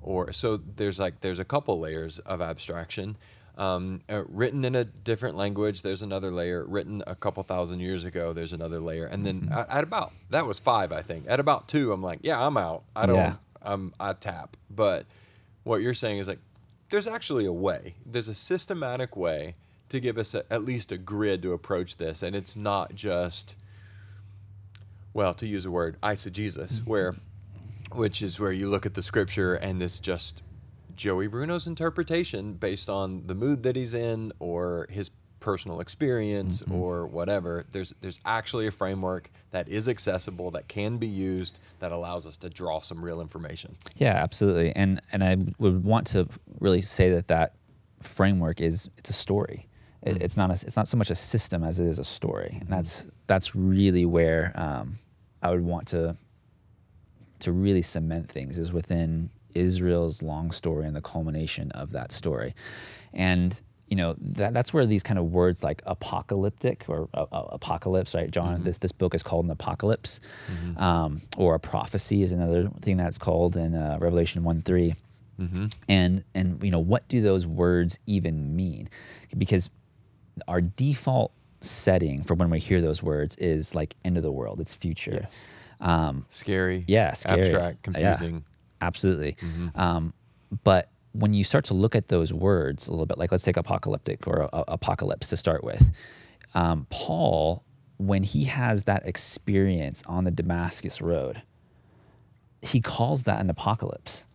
Or so there's like there's a couple layers of abstraction. Um, uh, written in a different language there's another layer. Written a couple thousand years ago there's another layer. And then at, at about that was five i think. At about two i'm like yeah i'm out. I don't Yeah. i'm i tap. But what you're saying is like there's actually a way. There's a systematic way to give us a, at least a grid to approach this and it's not just well, to use a word, eisegesis, mm-hmm. where, which is where you look at the scripture and it's just Joey Bruno's interpretation based on the mood that he's in or his personal experience mm-hmm. or whatever. There's there's actually a framework that is accessible that can be used that allows us to draw some real information. Yeah, absolutely. And and I would want to really say that that framework is it's a story. It, It's not a, it's not so much a system as it is a story, and that's that's really where um, I would want to to really cement things is within Israel's long story and the culmination of that story, and you know that that's where these kind of words like apocalyptic or uh, uh, apocalypse, right, John? This this book is called an apocalypse, um, or a prophecy is another thing that's called in uh, Revelation one three. And and you know what do those words even mean? Because our default setting for when we hear those words is like end of the world it's future Yes. um Scary, yeah scary. abstract, Yeah, confusing. absolutely um but when you start to look at those words a little bit like let's take apocalyptic or a, apocalypse to start with um, paul when he has that experience on the damascus road he calls that an apocalypse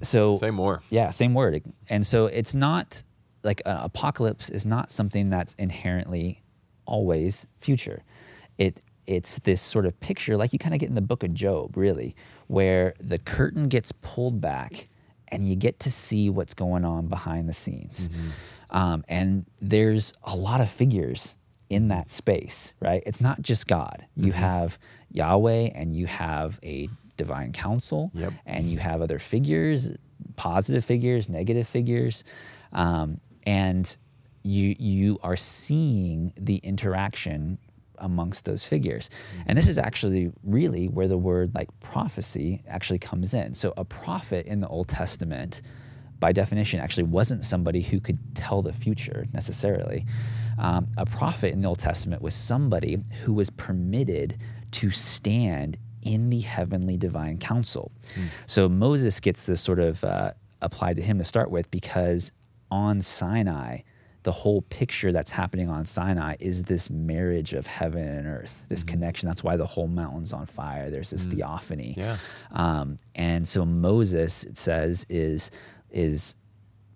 so Say more. yeah, same word. And so it's not like an apocalypse is not something that's inherently always future. It it's this sort of picture like you kind of get in the book of Job, really, where the curtain gets pulled back and you get to see what's going on behind the scenes. Um, and there's a lot of figures in that space, right? It's not just God. You have Yahweh and you have a divine council Yep. and you have other figures, positive figures, negative figures, um, and you you are seeing the interaction amongst those figures. And this is actually really where the word like prophecy actually comes in. So a prophet in the Old Testament by definition actually wasn't somebody who could tell the future necessarily. Um, a prophet in the Old Testament was somebody who was permitted to stand in the heavenly divine council. So Moses gets this sort of uh, applied to him to start with because on Sinai, the whole picture that's happening on Sinai is this marriage of heaven and earth, this connection. That's why the whole mountain's on fire. There's this theophany. Yeah. Um, and so Moses, it says, is is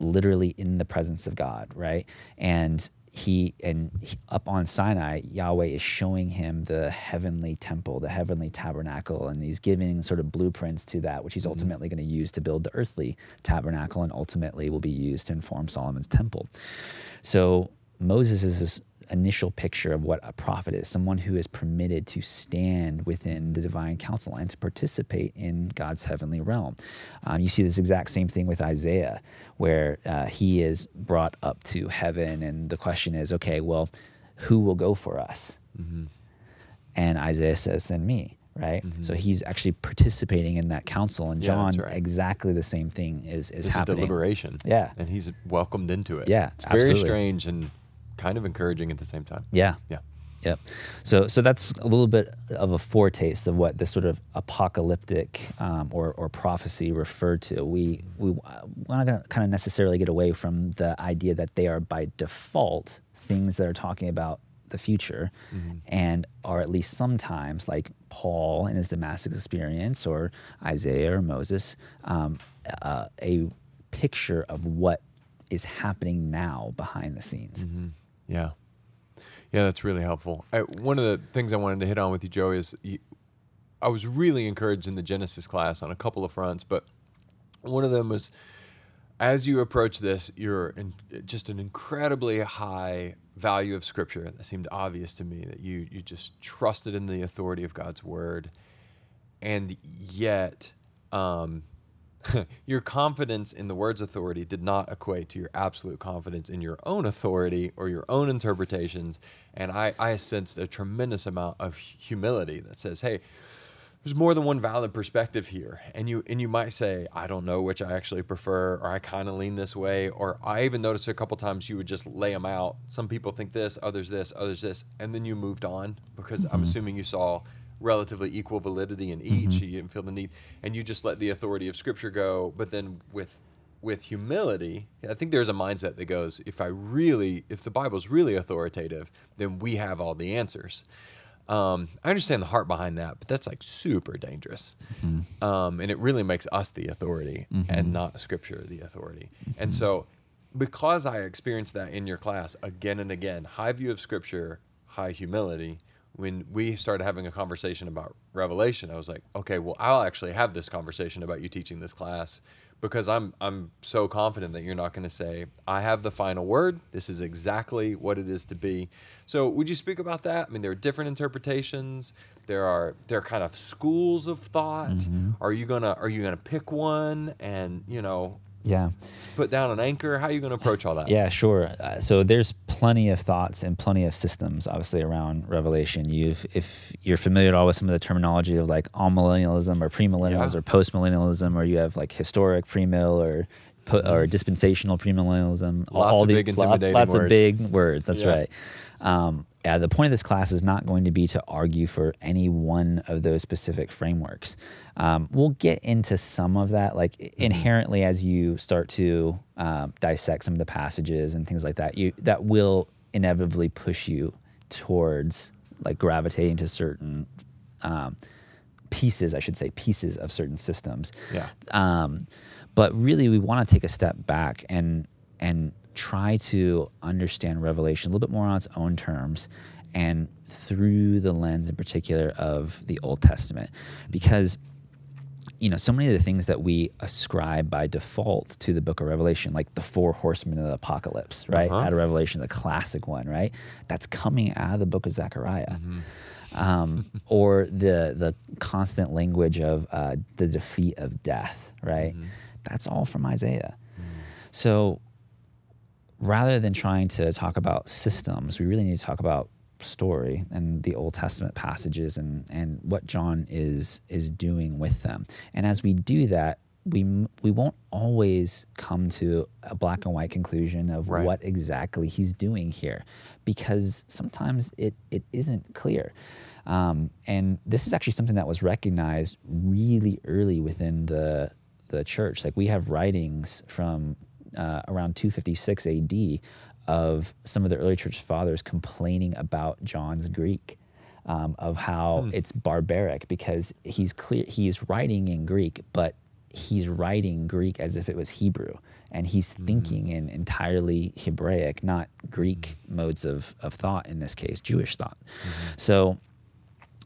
literally in the presence of God, right? And he and he, up on Sinai, Yahweh is showing him the heavenly temple, the heavenly tabernacle, and he's giving sort of blueprints to that, which he's mm-hmm. ultimately going to use to build the earthly tabernacle, and ultimately will be used to inform Solomon's temple. So Moses is this initial picture of what a prophet is someone who is permitted to stand within the divine council and to participate in God's heavenly realm. Um, you see this exact same thing with Isaiah, where uh, he is brought up to heaven, and the question is okay, well, who will go for us? And Isaiah says, Send me. Right, so he's actually participating in that council, and Mm-hmm. Yeah, John right. exactly the same thing is is It's a happening. deliberation. Yeah. And he's welcomed into it. Yeah, It's very strange and kind of encouraging at the same time. Yeah, Yeah. Yep. So so that's a little bit of a foretaste of what this sort of apocalyptic um, or or prophecy referred to. We we we're not going to kind of necessarily get away from the idea that they are by default things that are talking about the future, and are at least sometimes like Paul in his Damascus experience or Isaiah or Moses, um, uh, a picture of what is happening now behind the scenes. Yeah. Yeah, that's really helpful. I, one of the things I wanted to hit on with you, Joey, is you, I was really encouraged in the Genesis class on a couple of fronts, but one of them was as you approach this, you're in just an incredibly high value of Scripture. That seemed obvious to me that you you just trusted in the authority of God's Word, and yet um, your confidence in the word's authority did not equate to your absolute confidence in your own authority or your own interpretations. And I, I sensed a tremendous amount of humility that says, hey, there's more than one valid perspective here. And you and you might say, I don't know which I actually prefer, or I kind of lean this way, or I even noticed a couple times you would just lay them out. Some people think this, others this, others this, and then you moved on because mm-hmm. I'm assuming you saw relatively equal validity in each. You didn't feel the need, and you just let the authority of Scripture go. But then with with humility, I think there's a mindset that goes, if I really, if the Bible's really authoritative, then we have all the answers. Um, I understand the heart behind that, but that's like super dangerous. Um, and it really makes us the authority and not Scripture the authority. And so, because I experienced that in your class again and again, high view of Scripture, high humility, when we started having a conversation about Revelation, I was like, okay, well, I'll actually have this conversation about you teaching this class because I'm I'm so confident that you're not going to say I have the final word. This is exactly what it is to be. So, would you speak about that? I mean, there are different interpretations. There are there are kind of schools of thought. Mm-hmm. Are you gonna Are you gonna pick one and you know Yeah. put down an anchor? How are you gonna approach all that? Yeah, sure. Uh, so there's plenty of thoughts and plenty of systems, obviously, around Revelation. You've, if you're familiar at all with some of the terminology of like amillennialism or premillennials Yeah. or postmillennialism, or you have like historic premill or or dispensational premillennialism. all- Mm-hmm. Lots all of these- big lots, lots of big words. That's Yeah. right. Um, yeah, the point of this class is not going to be to argue for any one of those specific frameworks. Um, we'll get into some of that, like Mm-hmm. inherently, as you start to um, dissect some of the passages and things like that. You that will inevitably push you towards like gravitating to certain um, pieces, I should say, pieces of certain systems. Yeah. Um, but really, we want to take a step back and and try to understand Revelation a little bit more on its own terms, and through the lens, in particular, of the Old Testament, because you know so many of the things that we ascribe by default to the book of revelation like the four horsemen of the apocalypse right? Uh-huh. out of revelation the classic one right? That's coming out of the book of zechariah. Um, or the the constant language of uh, the defeat of death right? That's all from isaiah. So rather than trying to talk about systems, we really need to talk about story and the Old Testament passages and, and what John is is doing with them. And as we do that, we we won't always come to a black and white conclusion of Right. what exactly he's doing here, because sometimes it it isn't clear. Um, and this is actually something that was recognized really early within the the church. Like we have writings from uh, around 256 AD of some of the early church fathers complaining about John's Greek, um, of how it's barbaric because he's clear he's writing in Greek, but he's writing Greek as if it was Hebrew, and he's thinking in entirely Hebraic, not Greek modes of of thought in this case, Jewish thought. So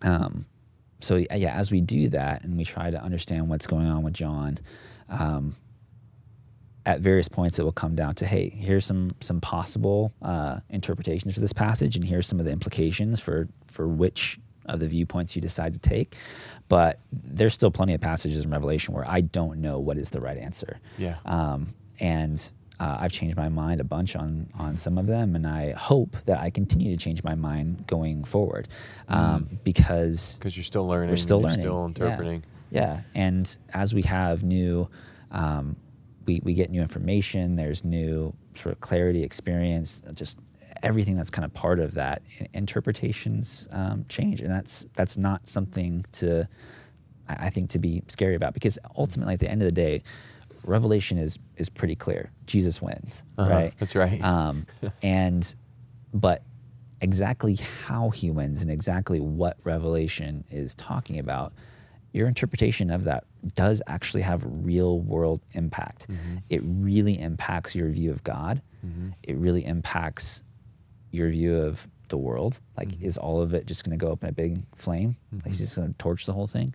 um, so yeah, as we do that and we try to understand what's going on with John, um, at various points it will come down to hey, here's some some possible uh, interpretations for this passage, and here's some of the implications for for which of the viewpoints you decide to take. But there's still plenty of passages in Revelation where I don't know what is the right answer. Yeah. Um, and uh, I've changed my mind a bunch on on some of them, and I hope that I continue to change my mind going forward, um, because Because you're still learning. we're still you're learning, Still Yeah. interpreting. Yeah. and as we have new, um, we we get new information. There's new sort of clarity, experience, just everything that's kind of part of that. Interpretations um, change, and that's that's not something to, I think, to be scary about because ultimately, at the end of the day. Revelation is is pretty clear. Jesus wins, Uh-huh, right? that's right. Um, and but exactly how he wins and exactly what Revelation is talking about, your interpretation of that does actually have real world impact. Mm-hmm. It really impacts your view of God. Mm-hmm. It really impacts your view of the world. Like, mm-hmm. is all of it just going to go up in a big flame? Like, he's just going to torch the whole thing?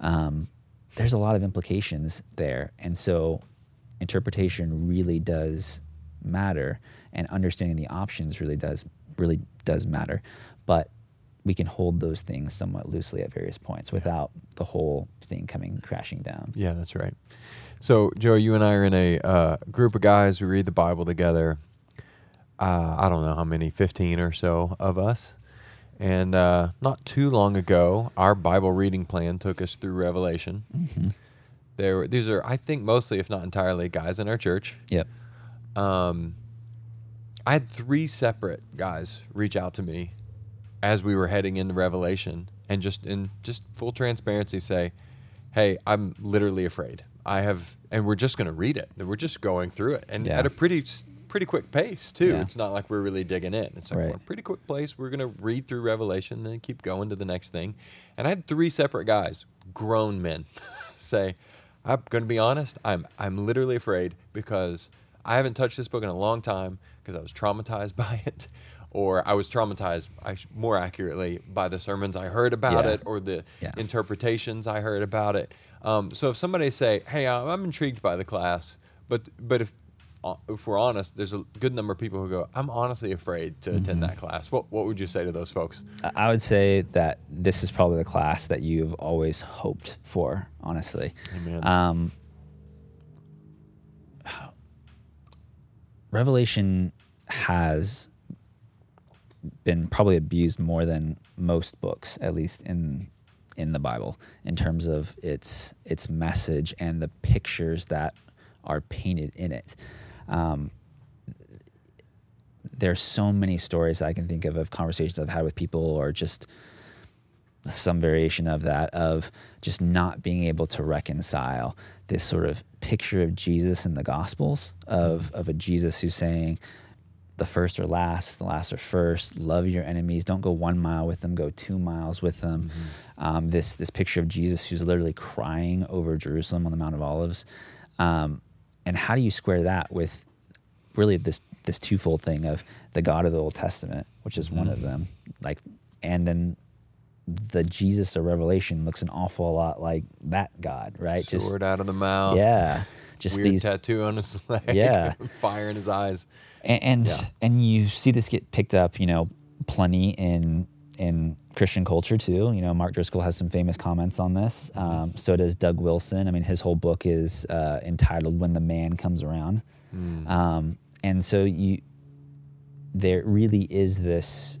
Um, there's a lot of implications there. And so, interpretation really does matter, and understanding the options really does really does matter. But we can hold those things somewhat loosely at various points without the whole thing coming crashing down. Yeah, that's right. So, Joe, you and I are in a uh, group of guys. We read the Bible together. Uh, I don't know how many, 15 or so of us. And uh, not too long ago, our Bible reading plan took us through Revelation. There, were- these are, I think, mostly, if not entirely, guys in our church. Yep. Um, I had three separate guys reach out to me as we were heading into Revelation, and just in just full transparency, say, "Hey, I'm literally afraid. I have, and we're just going to read it. We're just going through it, and Yeah. at a pretty pretty quick pace too. Yeah. It's not like we're really digging in. It's like Right. we're a pretty quick pace. We're going to read through Revelation, then keep going to the next thing. And I had three separate guys, grown men, say, "I'm going to be honest. I'm I'm literally afraid because." I haven't touched this book in a long time because I was traumatized by it, or I was traumatized, I sh- more accurately, by the sermons I heard about Yeah. it or the Yeah. interpretations I heard about it. Um, so if somebody say, "Hey, I'm intrigued by the class," but but if uh, if we're honest, there's a good number of people who go, "I'm honestly afraid to attend that class." What what would you say to those folks? I- I would say that this is probably the class that you've always hoped for, honestly. Amen. Um, Revelation has been probably abused more than most books, at least in in the Bible, in terms of its its message and the pictures that are painted in it. Um, there's so many stories I can think of of conversations I've had with people, or just some variation of that of just not being able to reconcile this sort of picture of Jesus in the Gospels of of a Jesus who's saying the first or last, the last or first. Love your enemies. Don't go one mile with them. Go two miles with them. Um, this this picture of Jesus who's literally crying over Jerusalem on the Mount of Olives. Um, and how do you square that with really this this twofold thing of the God of the Old Testament, which is one of them, like, and then the Jesus of Revelation looks an awful lot like that God, right? Sword out of the mouth. yeah, just Weird these tattoo on his leg. Yeah. fire in his eyes. And and, Yeah. and you see this get picked up, you know, plenty in in Christian culture too. You know, Mark Driscoll has some famous comments on this. Um, so does Doug Wilson. I mean, his whole book is uh, entitled "When the Man Comes Around," um, and so you there really is this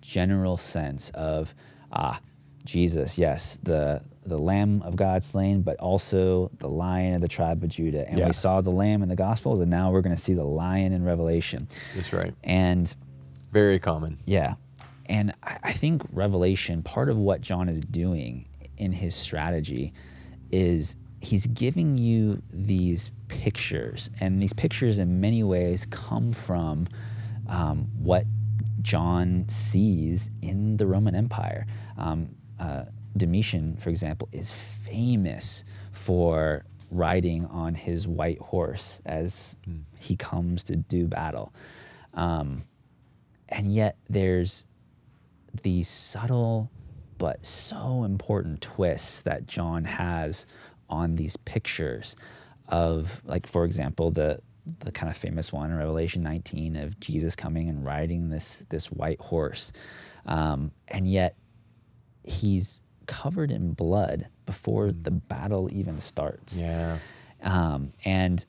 general sense of ah Jesus, yes, the the Lamb of God slain, but also the Lion of the tribe of Judah. And Yeah. we saw the Lamb in the Gospels, and now we're going to see the Lion in Revelation. That's right. And Very common. yeah. And I, I think Revelation, part of what John is doing in his strategy is he's giving you these pictures. And these pictures, in many ways, come from um, what John sees in the Roman Empire. Um, uh, Domitian, for example, is famous for riding on his white horse as he comes to do battle. Um, and yet there's these subtle but so important twists that John has on these pictures of like for example the the kind of famous one in Revelation 19 of Jesus coming and riding this this white horse um, and yet he's covered in blood before the battle even starts Yeah. um, and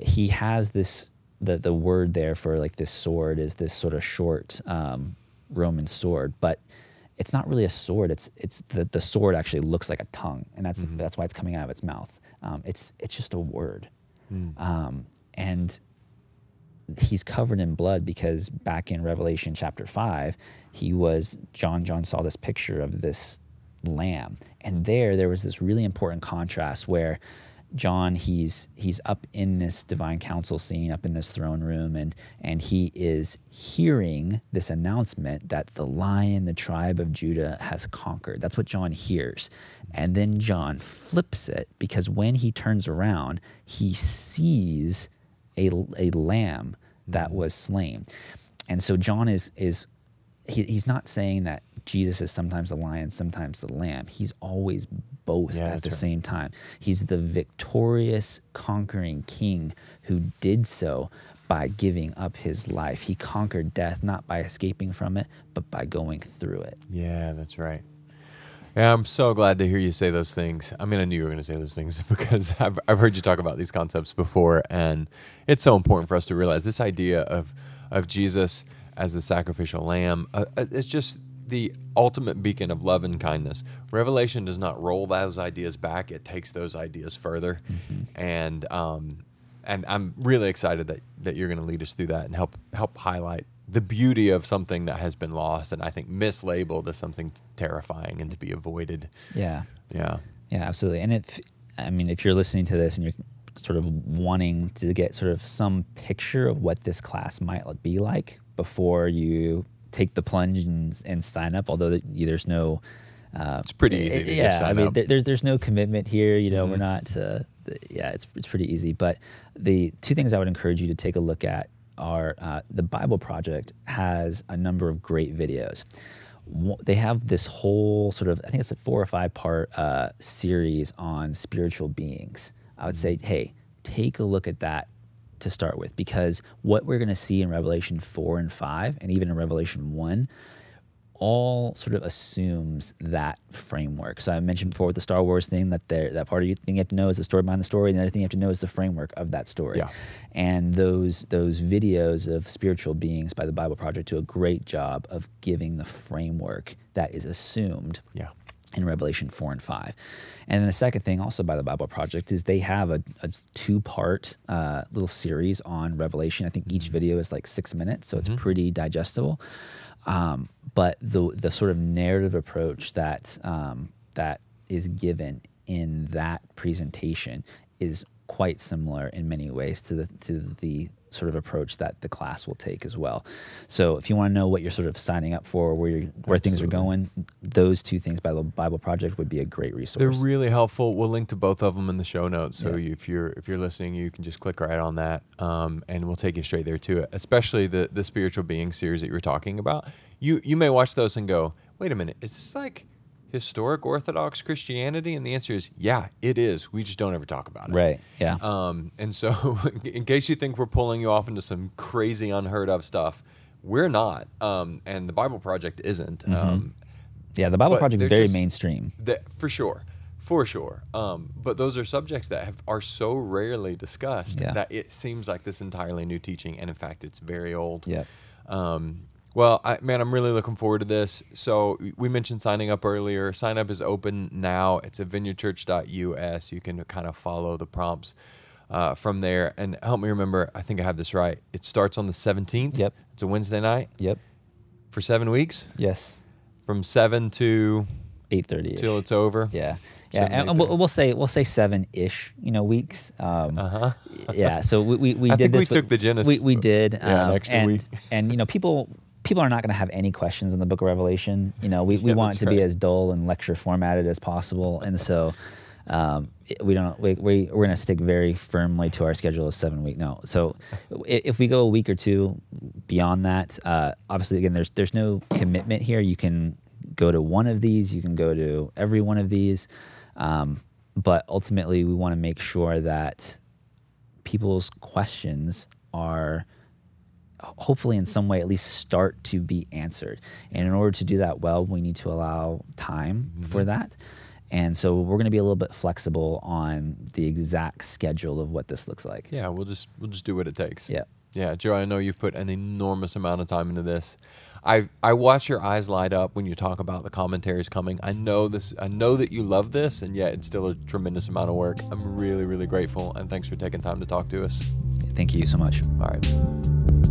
he has this the the word there for like this sword is this sort of short um, Roman sword, but it's not really a sword. It's it's the, the sword actually looks like a tongue, and that's that's why it's coming out of its mouth. Um, it's it's just a word, um, and he's covered in blood because back in Revelation chapter five, he was John. John saw this picture of this lamb, and there there was this really important contrast where John he's he's up in this divine council scene, up in this throne room, and and he is hearing this announcement that the lion, the tribe of Judah, has conquered. That's what John hears, and then John flips it because when he turns around, he sees a, a lamb that mm-hmm. was slain. And so John is is he, he's not saying that Jesus is sometimes the lion, sometimes the lamb. He's always both Yeah, at the right. same time. He's the victorious, conquering king who did so by giving up his life. He conquered death not by escaping from it, but by going through it. Yeah, that's right. Yeah, I'm so glad to hear you say those things. I mean, I knew you were going to say those things because I've, I've heard you talk about these concepts before, and it's so important for us to realize this idea of of Jesus as the sacrificial lamb. Uh, uh, it's just the ultimate beacon of love and kindness. Revelation does not roll those ideas back; it takes those ideas further, and um, and I'm really excited that that you're going to lead us through that and help help highlight the beauty of something that has been lost and I think mislabeled as something terrifying and to be avoided. Yeah. Yeah. Yeah, absolutely. And if I mean, if you're listening to this and you're sort of wanting to get sort of some picture of what this class might be like before you take the plunge and, and sign up, although there's no. Uh, It's pretty easy to just yeah, I mean, there- there's there's no commitment here. You know, we're not. Uh, yeah, it's it's pretty easy. But the two things I would encourage you to take a look at are uh, the Bible Project has a number of great videos. They have this whole sort of I think it's a four or five part uh, series on spiritual beings. I would say, hey, take a look at that to start with because what we're going to see in Revelation 4 and 5 and even in Revelation 1 all sort of assumes that framework. So I mentioned before with the Star Wars thing that there that part of you thing you have to know is the story behind the story, and the other thing you have to know is the framework of that story. Yeah. And those those videos of spiritual beings by the Bible Project do a great job of giving the framework that is assumed Yeah. In Revelation 4 and 5. And then the second thing, also by the Bible Project, is they have a, a two part uh, little series on Revelation. I think each video is like six minutes, so it's pretty digestible. Um, but the, the sort of narrative approach that, um, that is given in that presentation is quite similar in many ways to the, to the sort of approach that the class will take as well. So if you want to know what you're sort of signing up for, where you're, where things are going, those two things by the Bible Project would be a great resource. They're really helpful. We'll link to both of them in the show notes. So Yeah. you, if you're if you're listening, you can just click right on that, um, and we'll take you straight there to it. Especially the the spiritual being series that you were talking about. You you may watch those and go, wait a minute, is this like historic Orthodox Christianity? And the answer is, yeah, it is. We just don't ever talk about it. right. Yeah. Um, and so, in case you think we're pulling you off into some crazy, unheard of stuff, we're not. Um, and the Bible Project isn't. Um, yeah. The Bible Project is very just- mainstream. that for sure, for sure. Um, but those are subjects that have, are so rarely discussed Yeah. that it seems like this entirely new teaching, and in fact, it's very old. Yep. Um, Well, I, man, I'm really looking forward to this. So we mentioned signing up earlier. Sign up is open now. It's at vineyardchurch.us. You can kind of follow the prompts uh, from there. And help me remember, I think I have this right. It starts on the 17th. Yep. It's a Wednesday night Yep. for seven weeks Yes. from 7 to Eight thirty. till it's over. Yeah. Yeah, Seven, and we'll, we'll say we'll say seven ish, you know, weeks. Um, Uh-huh. yeah. So we we, we I did think we with- took the Genesis- We we did. Yeah, an um, extra and, week. and you know, people people are not going to have any questions in the Book of Revelation. You know, we, we Yeah, want it to be as dull and lecture formatted as possible, and so. Um, we don't. We, we we're gonna stick very firmly to our schedule of seven week. No, so if we go a week or two beyond that, uh, obviously again, there's there's no commitment here. You can go to one of these. You can go to every one of these. Um, but ultimately, we want to make sure that people's questions are hopefully in some way at least start to be answered. And in order to do that well, we need to allow time mm-hmm. for that. And so we're going to be a little bit flexible on the exact schedule of what this looks like. Yeah, we'll just we'll just do what it takes. Yeah. Yeah, Joe, I know you've put an enormous amount of time into this. I I watch your eyes light up when you talk about the commentaries coming. I know this. I know that you love this, and yet it's still a tremendous amount of work. I'm really really grateful, and thanks for taking time to talk to us. Thank you so much. All right.